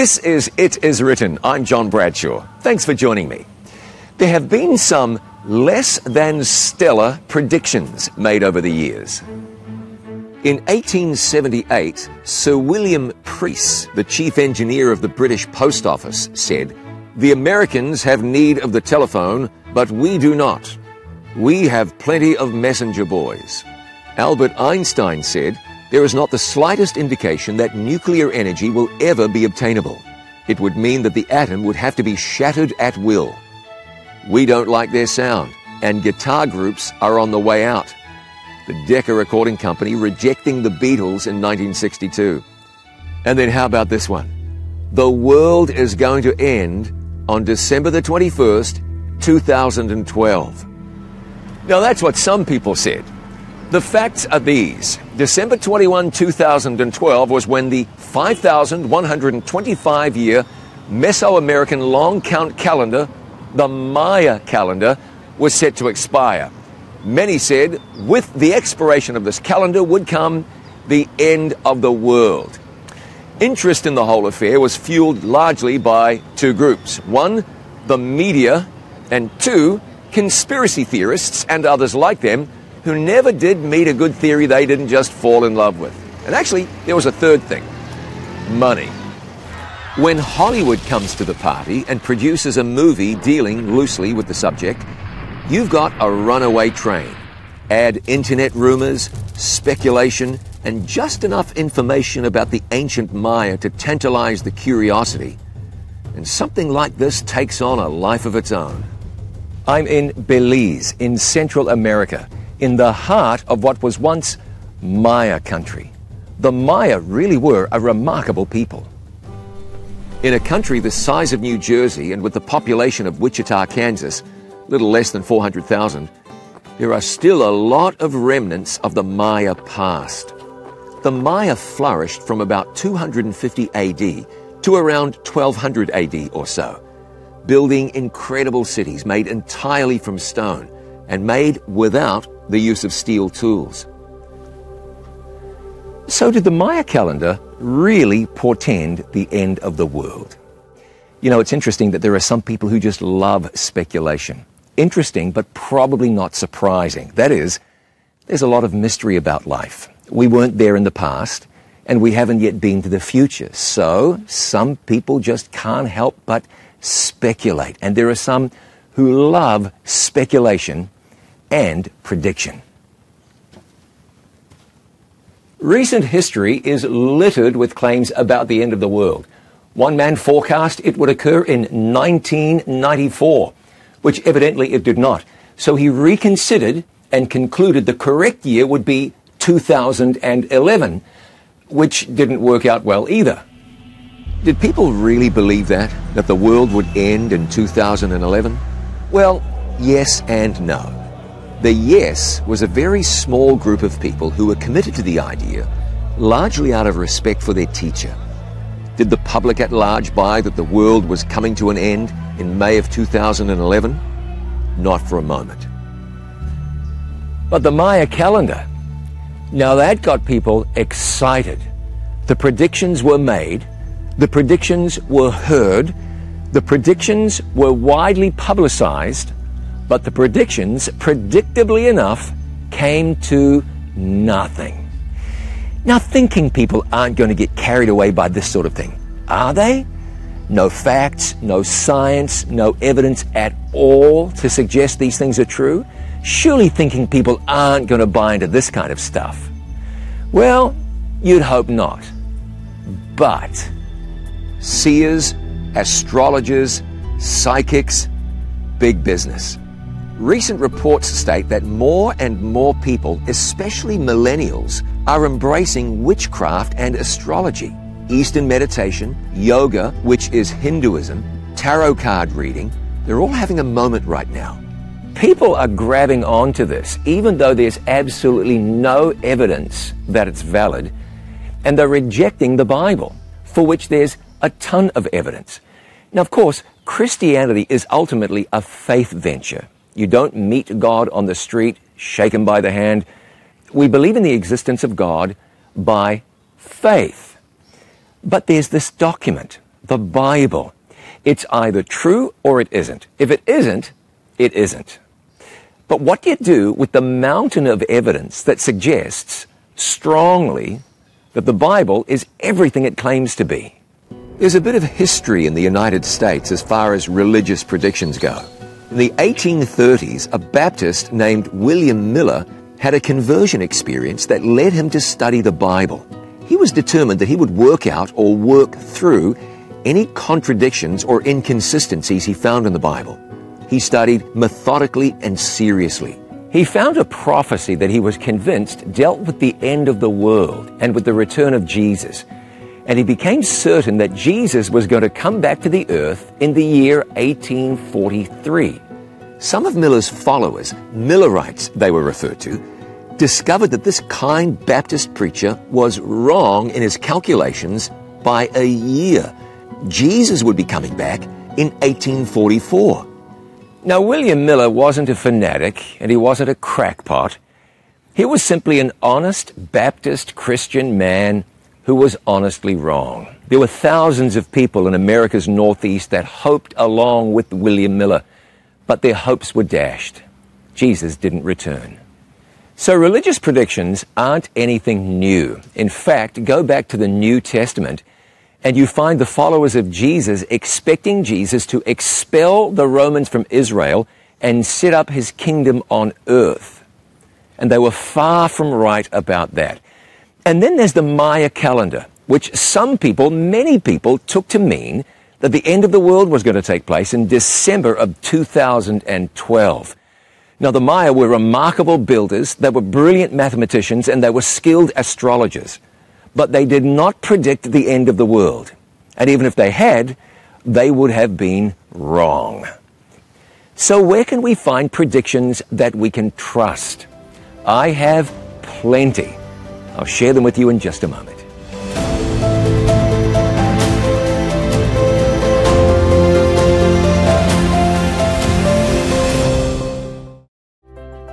This is It Is Written. I'm John Bradshaw. Thanks for joining me. There have been some less than stellar predictions made over the years. In 1878, Sir William Preece, the chief engineer of the British Post Office, said, The Americans have need of the telephone, but we do not. We have plenty of messenger boys. Albert Einstein said, There is not the slightest indication that nuclear energy will ever be obtainable. It would mean that the atom would have to be shattered at will. We don't like their sound, and guitar groups are on the way out the Decca Recording Company rejecting the Beatles in 1962. And then how about this one? The world is going to end on December the 21st, 2012. Now that's what some people said. The facts are these. December 21, 2012 was when the 5,125 year Mesoamerican long count calendar, the Maya calendar, was set to expire. Many said with the expiration of this calendar would come the end of the world. Interest in the whole affair was fueled largely by two groups. One, the media, and two, conspiracy theorists and others like them who never did meet a good theory they didn't just fall in love with. And actually, there was a third thing money. When Hollywood comes to the party and produces a movie dealing loosely with the subject, You've got a runaway train. Add internet rumors, speculation, and just enough information about the ancient Maya to tantalize the curiosity. And something like this takes on a life of its own. I'm in Belize, in Central America, in the heart of what was once Maya country. The Maya really were a remarkable people. In a country the size of New Jersey and with the population of Wichita, Kansas, little less than 400,000, there are still a lot of remnants of the Maya past. The Maya flourished from about 250 AD to around 1200 AD or so, building incredible cities made entirely from stone and made without the use of steel tools. So, did the Maya calendar really portend the end of the world? You know, it's interesting that there are some people who just love speculation interesting, but probably not surprising. That is, there's a lot of mystery about life. We weren't there in the past, and we haven't yet been to the future. So, some people just can't help but speculate. And there are some who love speculation and prediction. Recent history is littered with claims about the end of the world. One man forecast it would occur in 1994 which evidently it did not. So he reconsidered and concluded the correct year would be 2011, which didn't work out well either. Did people really believe that? That the world would end in 2011? Well, yes and no. The yes was a very small group of people who were committed to the idea, largely out of respect for their teacher. Did the public at large buy that the world was coming to an end in May of 2011? Not for a moment. But the Maya calendar, now that got people excited. The predictions were made, the predictions were heard, the predictions were widely publicized, but the predictions, predictably enough, came to nothing. Now, thinking people aren't going to get carried away by this sort of thing, are they? no facts, no science, no evidence at all to suggest these things are true? Surely thinking people aren't going to buy into this kind of stuff. Well, you'd hope not. But seers, astrologers, psychics, big business. Recent reports state that more and more people, especially millennials, are embracing witchcraft and astrology. Eastern meditation, yoga, which is Hinduism, tarot card reading, they're all having a moment right now. People are grabbing onto this, even though there's absolutely no evidence that it's valid, and they're rejecting the Bible, for which there's a ton of evidence. Now, of course, Christianity is ultimately a faith venture. You don't meet God on the street, shake him by the hand. We believe in the existence of God by faith. But there's this document, the Bible. It's either true or it isn't. If it isn't, it isn't. But what do you do with the mountain of evidence that suggests strongly that the Bible is everything it claims to be? There's a bit of history in the United States as far as religious predictions go. In the 1830s, a Baptist named William Miller had a conversion experience that led him to study the Bible. He was determined that he would work out or work through any contradictions or inconsistencies he found in the Bible. He studied methodically and seriously. He found a prophecy that he was convinced dealt with the end of the world and with the return of Jesus. And he became certain that Jesus was going to come back to the earth in the year 1843. Some of Miller's followers, Millerites they were referred to, discovered that this kind Baptist preacher was wrong in his calculations by a year. Jesus would be coming back in 1844. Now, William Miller wasn't a fanatic and he wasn't a crackpot. He was simply an honest Baptist Christian man who was honestly wrong. There were thousands of people in America's Northeast that hoped along with William Miller, but their hopes were dashed. Jesus didn't return. So religious predictions aren't anything new. In fact, go back to the New Testament and you find the followers of Jesus expecting Jesus to expel the Romans from Israel and set up his kingdom on earth. And they were far from right about that. And then there's the Maya calendar, which some people, many people, took to mean that the end of the world was going to take place in December of 2012. Now, the Maya were remarkable builders, they were brilliant mathematicians, and they were skilled astrologers but they did not predict the end of the world. And even if they had, they would have been wrong. So where can we find predictions that we can trust? I have plenty. I'll share them with you in just a moment.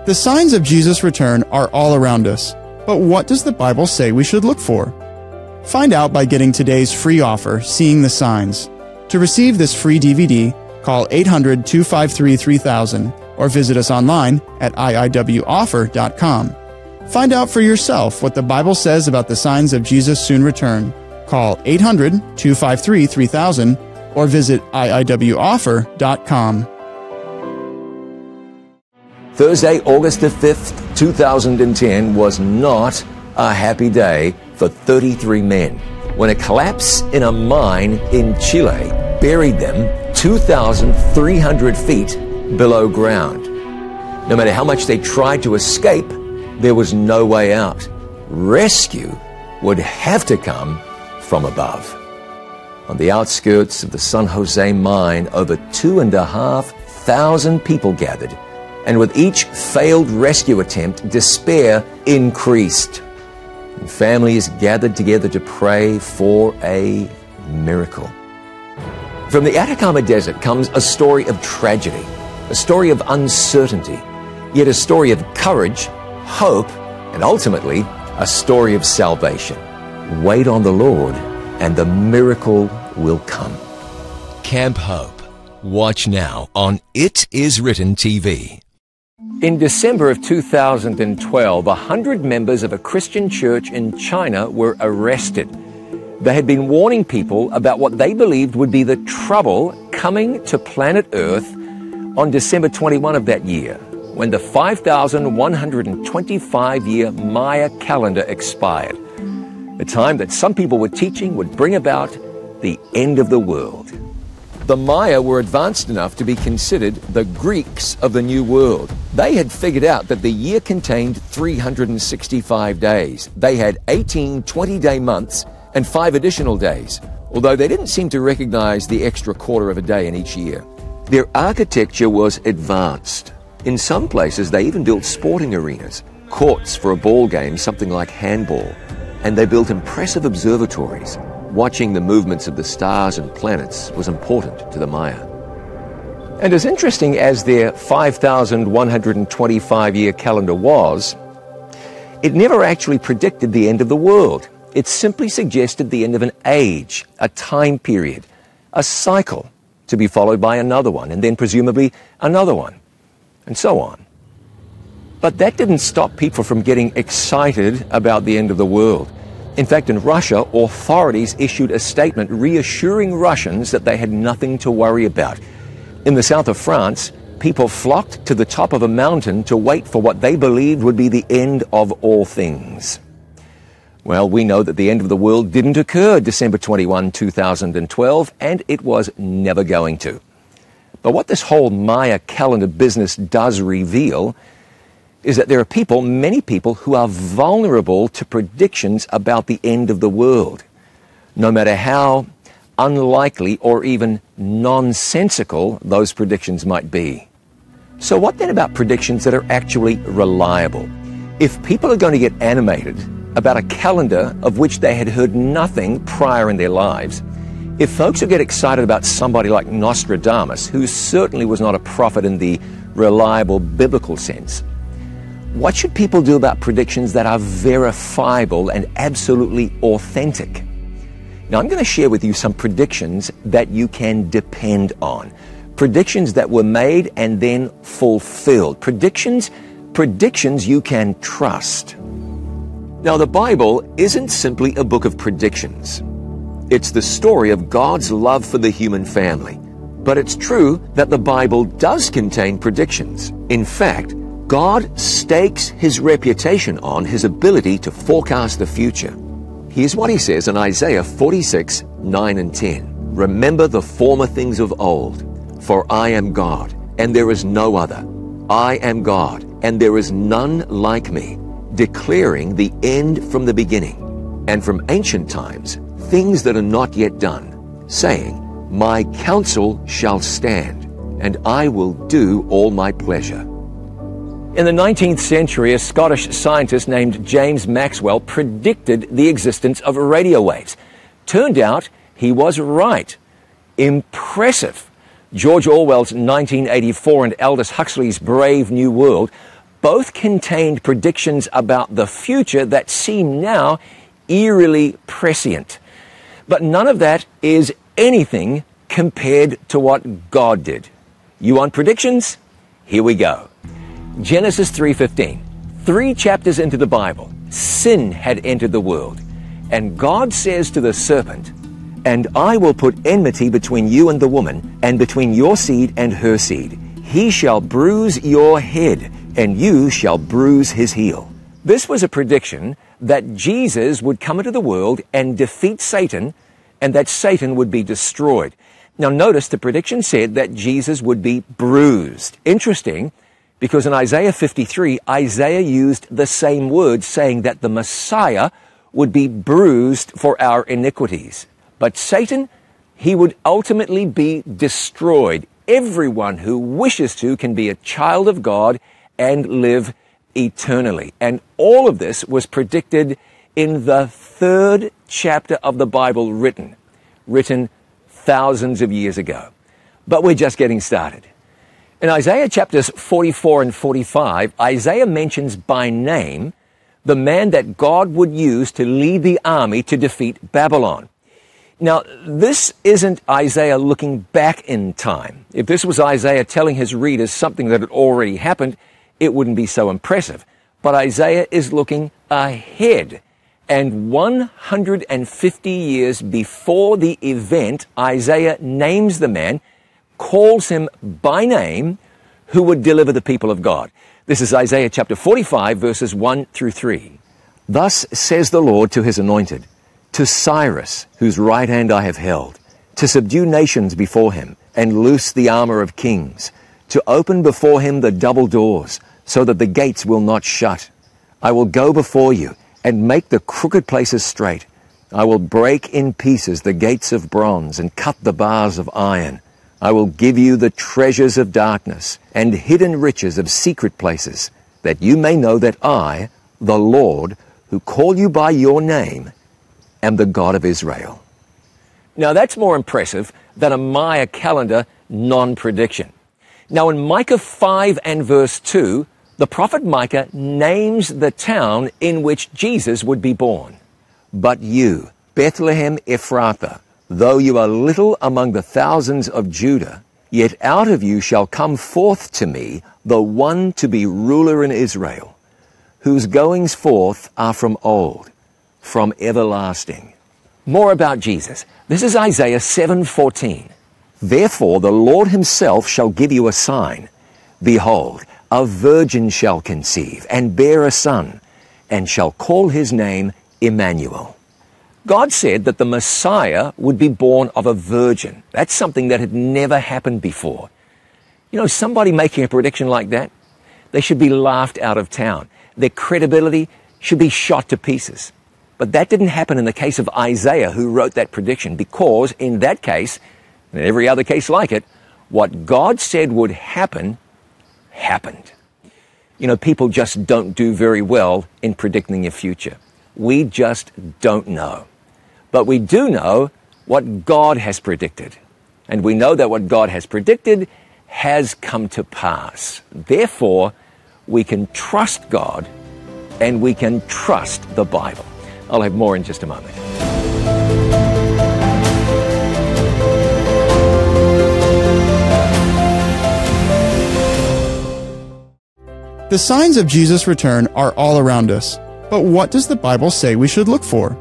The signs of Jesus' return are all around us. But what does the Bible say we should look for? Find out by getting today's free offer, Seeing the Signs. To receive this free DVD, call 800 253 3000 or visit us online at iiwoffer.com. Find out for yourself what the Bible says about the signs of Jesus' soon return. Call 800 253 3000 or visit iiwoffer.com. Thursday, August the 5th, 2010 was not a happy day for 33 men when a collapse in a mine in Chile buried them 2,300 feet below ground. No matter how much they tried to escape, there was no way out. Rescue would have to come from above. On the outskirts of the San Jose mine, over two and a half thousand people gathered and with each failed rescue attempt, despair increased. And families gathered together to pray for a miracle. From the Atacama Desert comes a story of tragedy, a story of uncertainty, yet a story of courage, hope, and ultimately a story of salvation. Wait on the Lord, and the miracle will come. Camp Hope. Watch now on It Is Written TV. In December of 2012, 100 members of a Christian church in China were arrested. They had been warning people about what they believed would be the trouble coming to planet Earth on December 21 of that year, when the 5,125 year Maya calendar expired. The time that some people were teaching would bring about the end of the world. The Maya were advanced enough to be considered the Greeks of the New World. They had figured out that the year contained 365 days. They had 18 20 day months and five additional days, although they didn't seem to recognize the extra quarter of a day in each year. Their architecture was advanced. In some places, they even built sporting arenas, courts for a ball game, something like handball, and they built impressive observatories watching the movements of the stars and planets was important to the Maya. And as interesting as their 5,125 year calendar was, it never actually predicted the end of the world. It simply suggested the end of an age, a time period, a cycle to be followed by another one, and then presumably another one, and so on. But that didn't stop people from getting excited about the end of the world. In fact, in Russia, authorities issued a statement reassuring Russians that they had nothing to worry about. In the south of France, people flocked to the top of a mountain to wait for what they believed would be the end of all things. Well, we know that the end of the world didn't occur December 21, 2012, and it was never going to. But what this whole Maya calendar business does reveal is that there are people, many people, who are vulnerable to predictions about the end of the world. No matter how unlikely or even nonsensical those predictions might be. So, what then about predictions that are actually reliable? If people are going to get animated about a calendar of which they had heard nothing prior in their lives, if folks will get excited about somebody like Nostradamus, who certainly was not a prophet in the reliable biblical sense, what should people do about predictions that are verifiable and absolutely authentic? Now, I'm going to share with you some predictions that you can depend on. Predictions that were made and then fulfilled. Predictions, predictions you can trust. Now, the Bible isn't simply a book of predictions. It's the story of God's love for the human family. But it's true that the Bible does contain predictions. In fact, God stakes his reputation on his ability to forecast the future. Here's what he says in Isaiah 46, 9 and 10. Remember the former things of old, for I am God, and there is no other. I am God, and there is none like me, declaring the end from the beginning, and from ancient times things that are not yet done, saying, My counsel shall stand, and I will do all my pleasure. In the 19th century, a Scottish scientist named James Maxwell predicted the existence of radio waves. Turned out he was right. Impressive. George Orwell's 1984 and Aldous Huxley's Brave New World both contained predictions about the future that seem now eerily prescient. But none of that is anything compared to what God did. You want predictions? Here we go. Genesis 3:15. 3 chapters into the Bible, sin had entered the world, and God says to the serpent, "And I will put enmity between you and the woman, and between your seed and her seed. He shall bruise your head, and you shall bruise his heel." This was a prediction that Jesus would come into the world and defeat Satan, and that Satan would be destroyed. Now notice the prediction said that Jesus would be bruised. Interesting because in Isaiah 53, Isaiah used the same word saying that the Messiah would be bruised for our iniquities. But Satan, he would ultimately be destroyed. Everyone who wishes to can be a child of God and live eternally. And all of this was predicted in the third chapter of the Bible written, written thousands of years ago. But we're just getting started. In Isaiah chapters 44 and 45, Isaiah mentions by name the man that God would use to lead the army to defeat Babylon. Now, this isn't Isaiah looking back in time. If this was Isaiah telling his readers something that had already happened, it wouldn't be so impressive. But Isaiah is looking ahead. And 150 years before the event, Isaiah names the man calls him by name who would deliver the people of God. This is Isaiah chapter 45 verses 1 through 3. Thus says the Lord to his anointed, to Cyrus, whose right hand I have held, to subdue nations before him and loose the armor of kings, to open before him the double doors, so that the gates will not shut. I will go before you and make the crooked places straight. I will break in pieces the gates of bronze and cut the bars of iron. I will give you the treasures of darkness and hidden riches of secret places, that you may know that I, the Lord, who call you by your name, am the God of Israel. Now that's more impressive than a Maya calendar non-prediction. Now in Micah 5 and verse 2, the prophet Micah names the town in which Jesus would be born. But you, Bethlehem Ephrathah, Though you are little among the thousands of Judah, yet out of you shall come forth to me the one to be ruler in Israel, whose goings forth are from old, from everlasting. More about Jesus. This is Isaiah 7:14. Therefore the Lord himself shall give you a sign. Behold, a virgin shall conceive and bear a son, and shall call his name Emmanuel. God said that the Messiah would be born of a virgin. That's something that had never happened before. You know, somebody making a prediction like that, they should be laughed out of town. Their credibility should be shot to pieces. But that didn't happen in the case of Isaiah, who wrote that prediction, because in that case, and every other case like it, what God said would happen, happened. You know, people just don't do very well in predicting the future. We just don't know. But we do know what God has predicted. And we know that what God has predicted has come to pass. Therefore, we can trust God and we can trust the Bible. I'll have more in just a moment. The signs of Jesus' return are all around us. But what does the Bible say we should look for?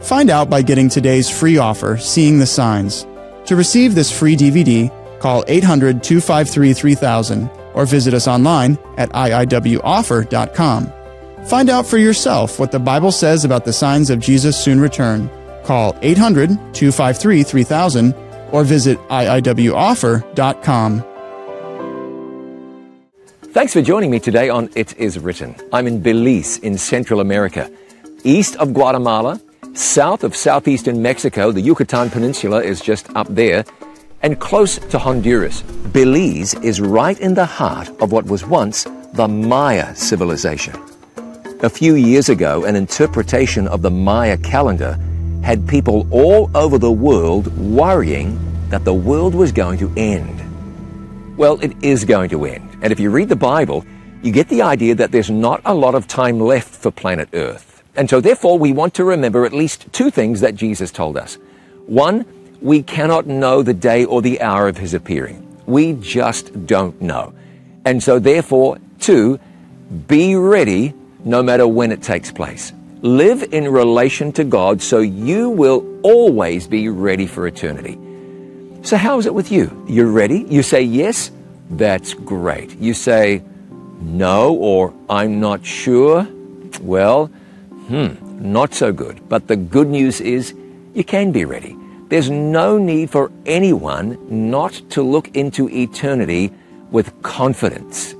Find out by getting today's free offer, Seeing the Signs. To receive this free DVD, call 800 253 3000 or visit us online at iiwoffer.com. Find out for yourself what the Bible says about the signs of Jesus' soon return. Call 800 253 3000 or visit iiwoffer.com. Thanks for joining me today on It Is Written. I'm in Belize in Central America, east of Guatemala, south of southeastern Mexico. The Yucatan Peninsula is just up there, and close to Honduras. Belize is right in the heart of what was once the Maya civilization. A few years ago, an interpretation of the Maya calendar had people all over the world worrying that the world was going to end. Well, it is going to end. And if you read the Bible, you get the idea that there's not a lot of time left for planet Earth. And so therefore we want to remember at least two things that Jesus told us. One, we cannot know the day or the hour of his appearing. We just don't know. And so therefore, two, be ready no matter when it takes place. Live in relation to God so you will always be ready for eternity. So how is it with you? You're ready? You say yes? That's great. You say no or I'm not sure? Well, hmm, not so good. But the good news is you can be ready. There's no need for anyone not to look into eternity with confidence.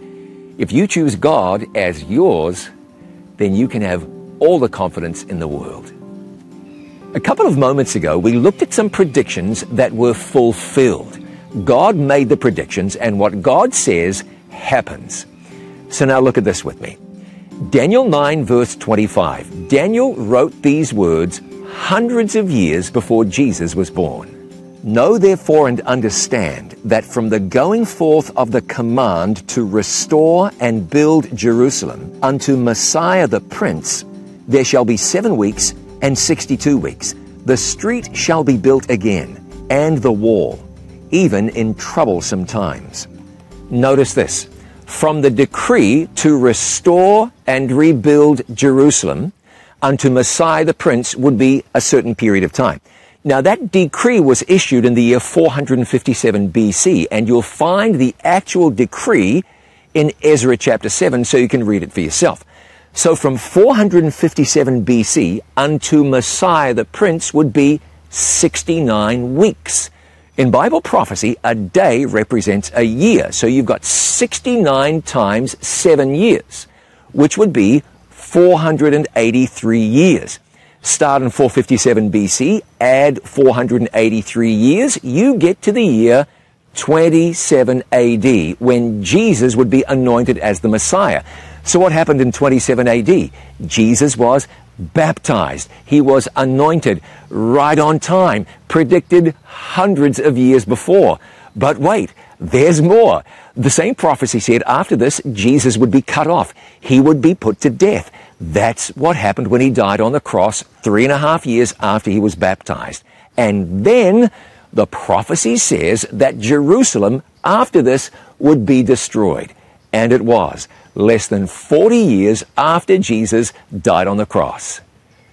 If you choose God as yours, then you can have all the confidence in the world. A couple of moments ago, we looked at some predictions that were fulfilled. God made the predictions, and what God says happens. So now look at this with me. Daniel 9, verse 25. Daniel wrote these words hundreds of years before Jesus was born. Know therefore and understand that from the going forth of the command to restore and build Jerusalem unto Messiah the Prince, there shall be seven weeks and 62 weeks. The street shall be built again, and the wall, even in troublesome times. Notice this. From the decree to restore and rebuild Jerusalem unto Messiah the Prince would be a certain period of time. Now that decree was issued in the year 457 BC, and you'll find the actual decree in Ezra chapter 7, so you can read it for yourself. So from 457 BC unto Messiah the Prince would be 69 weeks. In Bible prophecy, a day represents a year. So you've got 69 times seven years, which would be 483 years. Start in 457 BC, add 483 years, you get to the year 27 AD, when Jesus would be anointed as the Messiah. So what happened in 27 AD? Jesus was baptized. He was anointed right on time, predicted hundreds of years before. But wait, there's more. The same prophecy said after this, Jesus would be cut off. He would be put to death. That's what happened when he died on the cross three and a half years after he was baptized. And then the prophecy says that Jerusalem, after this, would be destroyed. And it was, less than 40 years after Jesus died on the cross.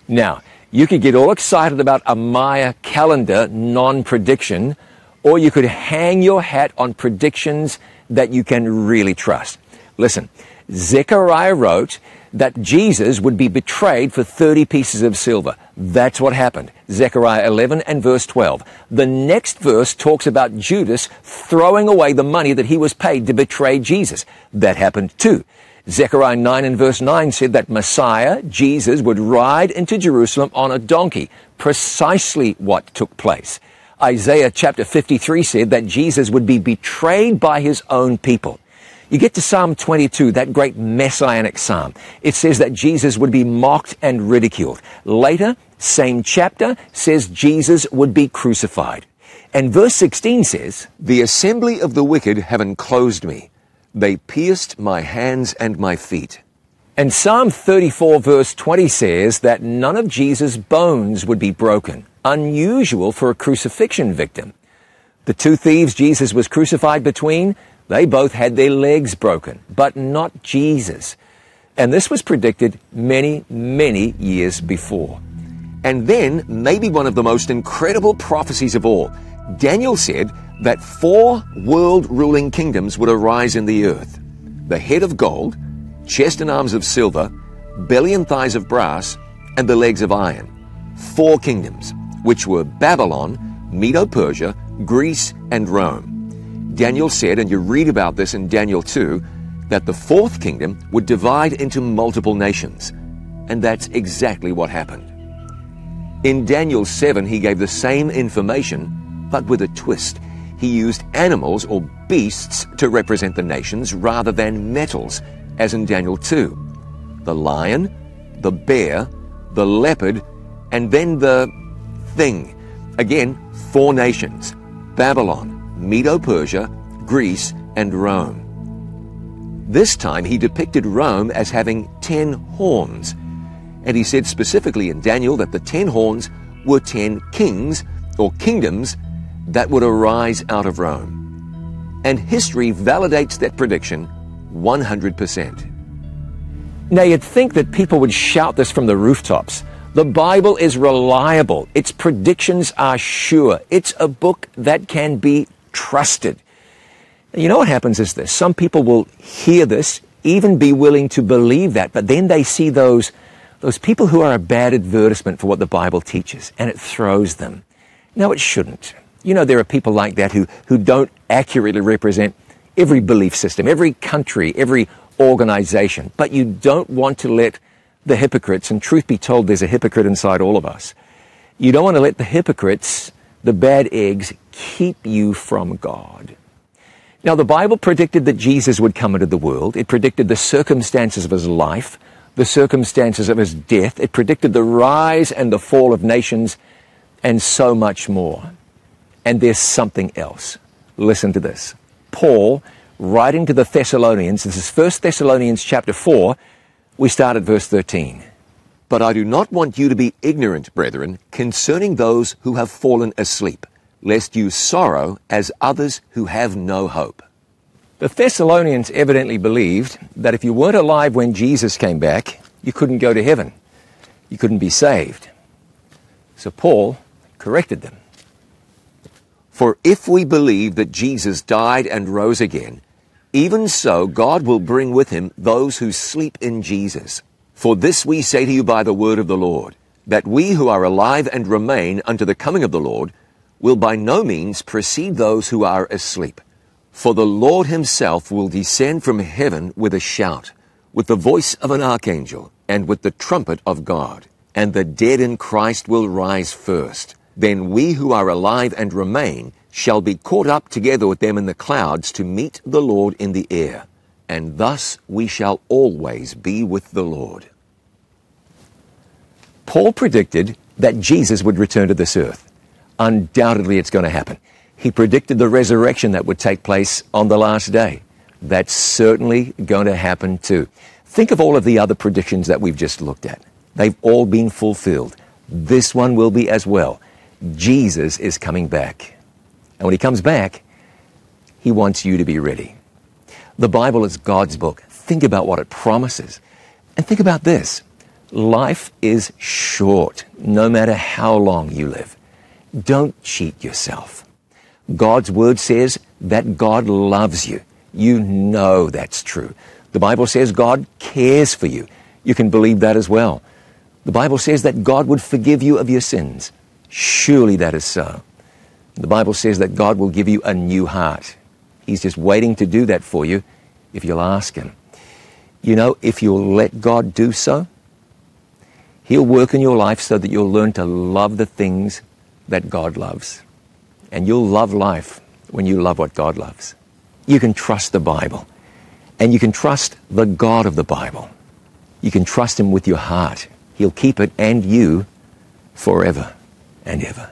Now, you could get all excited about a Maya calendar non-prediction, or you could hang your hat on predictions that you can really trust. Listen, Zechariah wrote that Jesus would be betrayed for 30 pieces of silver. That's what happened. Zechariah 11 and verse 12. The next verse talks about Judas throwing away the money that he was paid to betray Jesus. That happened too. Zechariah 9 and verse 9 said that Messiah, Jesus, would ride into Jerusalem on a donkey. Precisely what took place. Isaiah chapter 53 said that Jesus would be betrayed by his own people. You get to Psalm 22, that great messianic psalm. It says that Jesus would be mocked and ridiculed. Later, same chapter, says Jesus would be crucified. And verse 16 says, The assembly of the wicked have enclosed me. They pierced my hands and my feet. And Psalm 34 verse 20 says that none of Jesus' bones would be broken. Unusual for a crucifixion victim. The two thieves Jesus was crucified between, they both had their legs broken, but not Jesus. And this was predicted many, many years before. And then, maybe one of the most incredible prophecies of all, Daniel said that four world ruling kingdoms would arise in the earth the head of gold, chest and arms of silver, belly and thighs of brass, and the legs of iron. Four kingdoms, which were Babylon, Medo Persia, Greece, and Rome. Daniel said, and you read about this in Daniel 2, that the fourth kingdom would divide into multiple nations. And that's exactly what happened. In Daniel 7, he gave the same information, but with a twist. He used animals or beasts to represent the nations rather than metals, as in Daniel 2. The lion, the bear, the leopard, and then the thing. Again, four nations Babylon, Medo Persia, Greece, and Rome. This time he depicted Rome as having ten horns, and he said specifically in Daniel that the ten horns were ten kings or kingdoms that would arise out of Rome. And history validates that prediction 100%. Now you'd think that people would shout this from the rooftops. The Bible is reliable. Its predictions are sure. It's a book that can be trusted. You know what happens is this. Some people will hear this, even be willing to believe that, but then they see those, those people who are a bad advertisement for what the Bible teaches, and it throws them. No, it shouldn't. You know, there are people like that who, who don't accurately represent every belief system, every country, every organization, but you don't want to let the hypocrites, and truth be told, there's a hypocrite inside all of us. You don't want to let the hypocrites, the bad eggs, keep you from God. Now, the Bible predicted that Jesus would come into the world. It predicted the circumstances of his life, the circumstances of his death. It predicted the rise and the fall of nations, and so much more. And there's something else. Listen to this. Paul, writing to the Thessalonians, this is 1 Thessalonians chapter 4, we start at verse 13. But I do not want you to be ignorant, brethren, concerning those who have fallen asleep lest you sorrow as others who have no hope. The Thessalonians evidently believed that if you weren't alive when Jesus came back, you couldn't go to heaven. You couldn't be saved. So Paul corrected them. For if we believe that Jesus died and rose again, even so God will bring with him those who sleep in Jesus. For this we say to you by the word of the Lord, that we who are alive and remain unto the coming of the Lord will by no means precede those who are asleep. For the Lord himself will descend from heaven with a shout, with the voice of an archangel, and with the trumpet of God. And the dead in Christ will rise first. Then we who are alive and remain shall be caught up together with them in the clouds to meet the Lord in the air. And thus we shall always be with the Lord. Paul predicted that Jesus would return to this earth undoubtedly it's going to happen. He predicted the resurrection that would take place on the last day. That's certainly going to happen too. Think of all of the other predictions that we've just looked at. They've all been fulfilled. This one will be as well. Jesus is coming back. And when he comes back, he wants you to be ready. The Bible is God's book. Think about what it promises. And think about this. Life is short, no matter how long you live. Don't cheat yourself. God's word says that God loves you. You know that's true. The Bible says God cares for you. You can believe that as well. The Bible says that God would forgive you of your sins. Surely that is so. The Bible says that God will give you a new heart. He's just waiting to do that for you if you'll ask Him. You know, if you'll let God do so, He'll work in your life so that you'll learn to love the things that God loves. And you'll love life when you love what God loves. You can trust the Bible. And you can trust the God of the Bible. You can trust Him with your heart. He'll keep it and you forever and ever.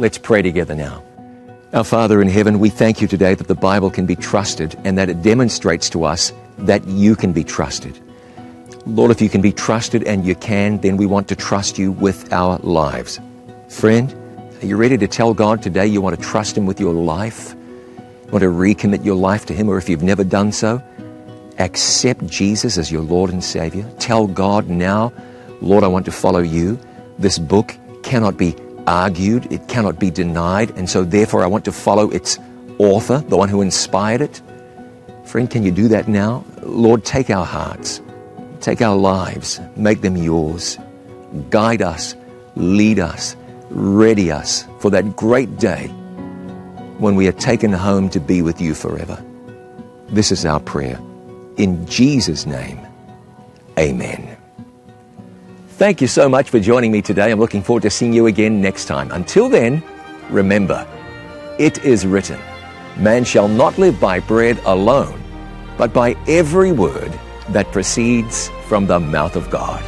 Let's pray together now. Our Father in heaven, we thank you today that the Bible can be trusted and that it demonstrates to us that you can be trusted. Lord, if you can be trusted and you can, then we want to trust you with our lives. Friend, are you ready to tell God today you want to trust Him with your life? Want to recommit your life to Him, or if you've never done so, accept Jesus as your Lord and Savior. Tell God now, Lord, I want to follow you. This book cannot be argued, it cannot be denied, and so therefore I want to follow its author, the one who inspired it. Friend, can you do that now? Lord, take our hearts, take our lives, make them yours. Guide us, lead us, ready us for that great day when we are taken home to be with you forever. This is our prayer. In Jesus' name, amen. Thank you so much for joining me today. I'm looking forward to seeing you again next time. Until then, remember, it is written, Man shall not live by bread alone, but by every word that proceeds from the mouth of God.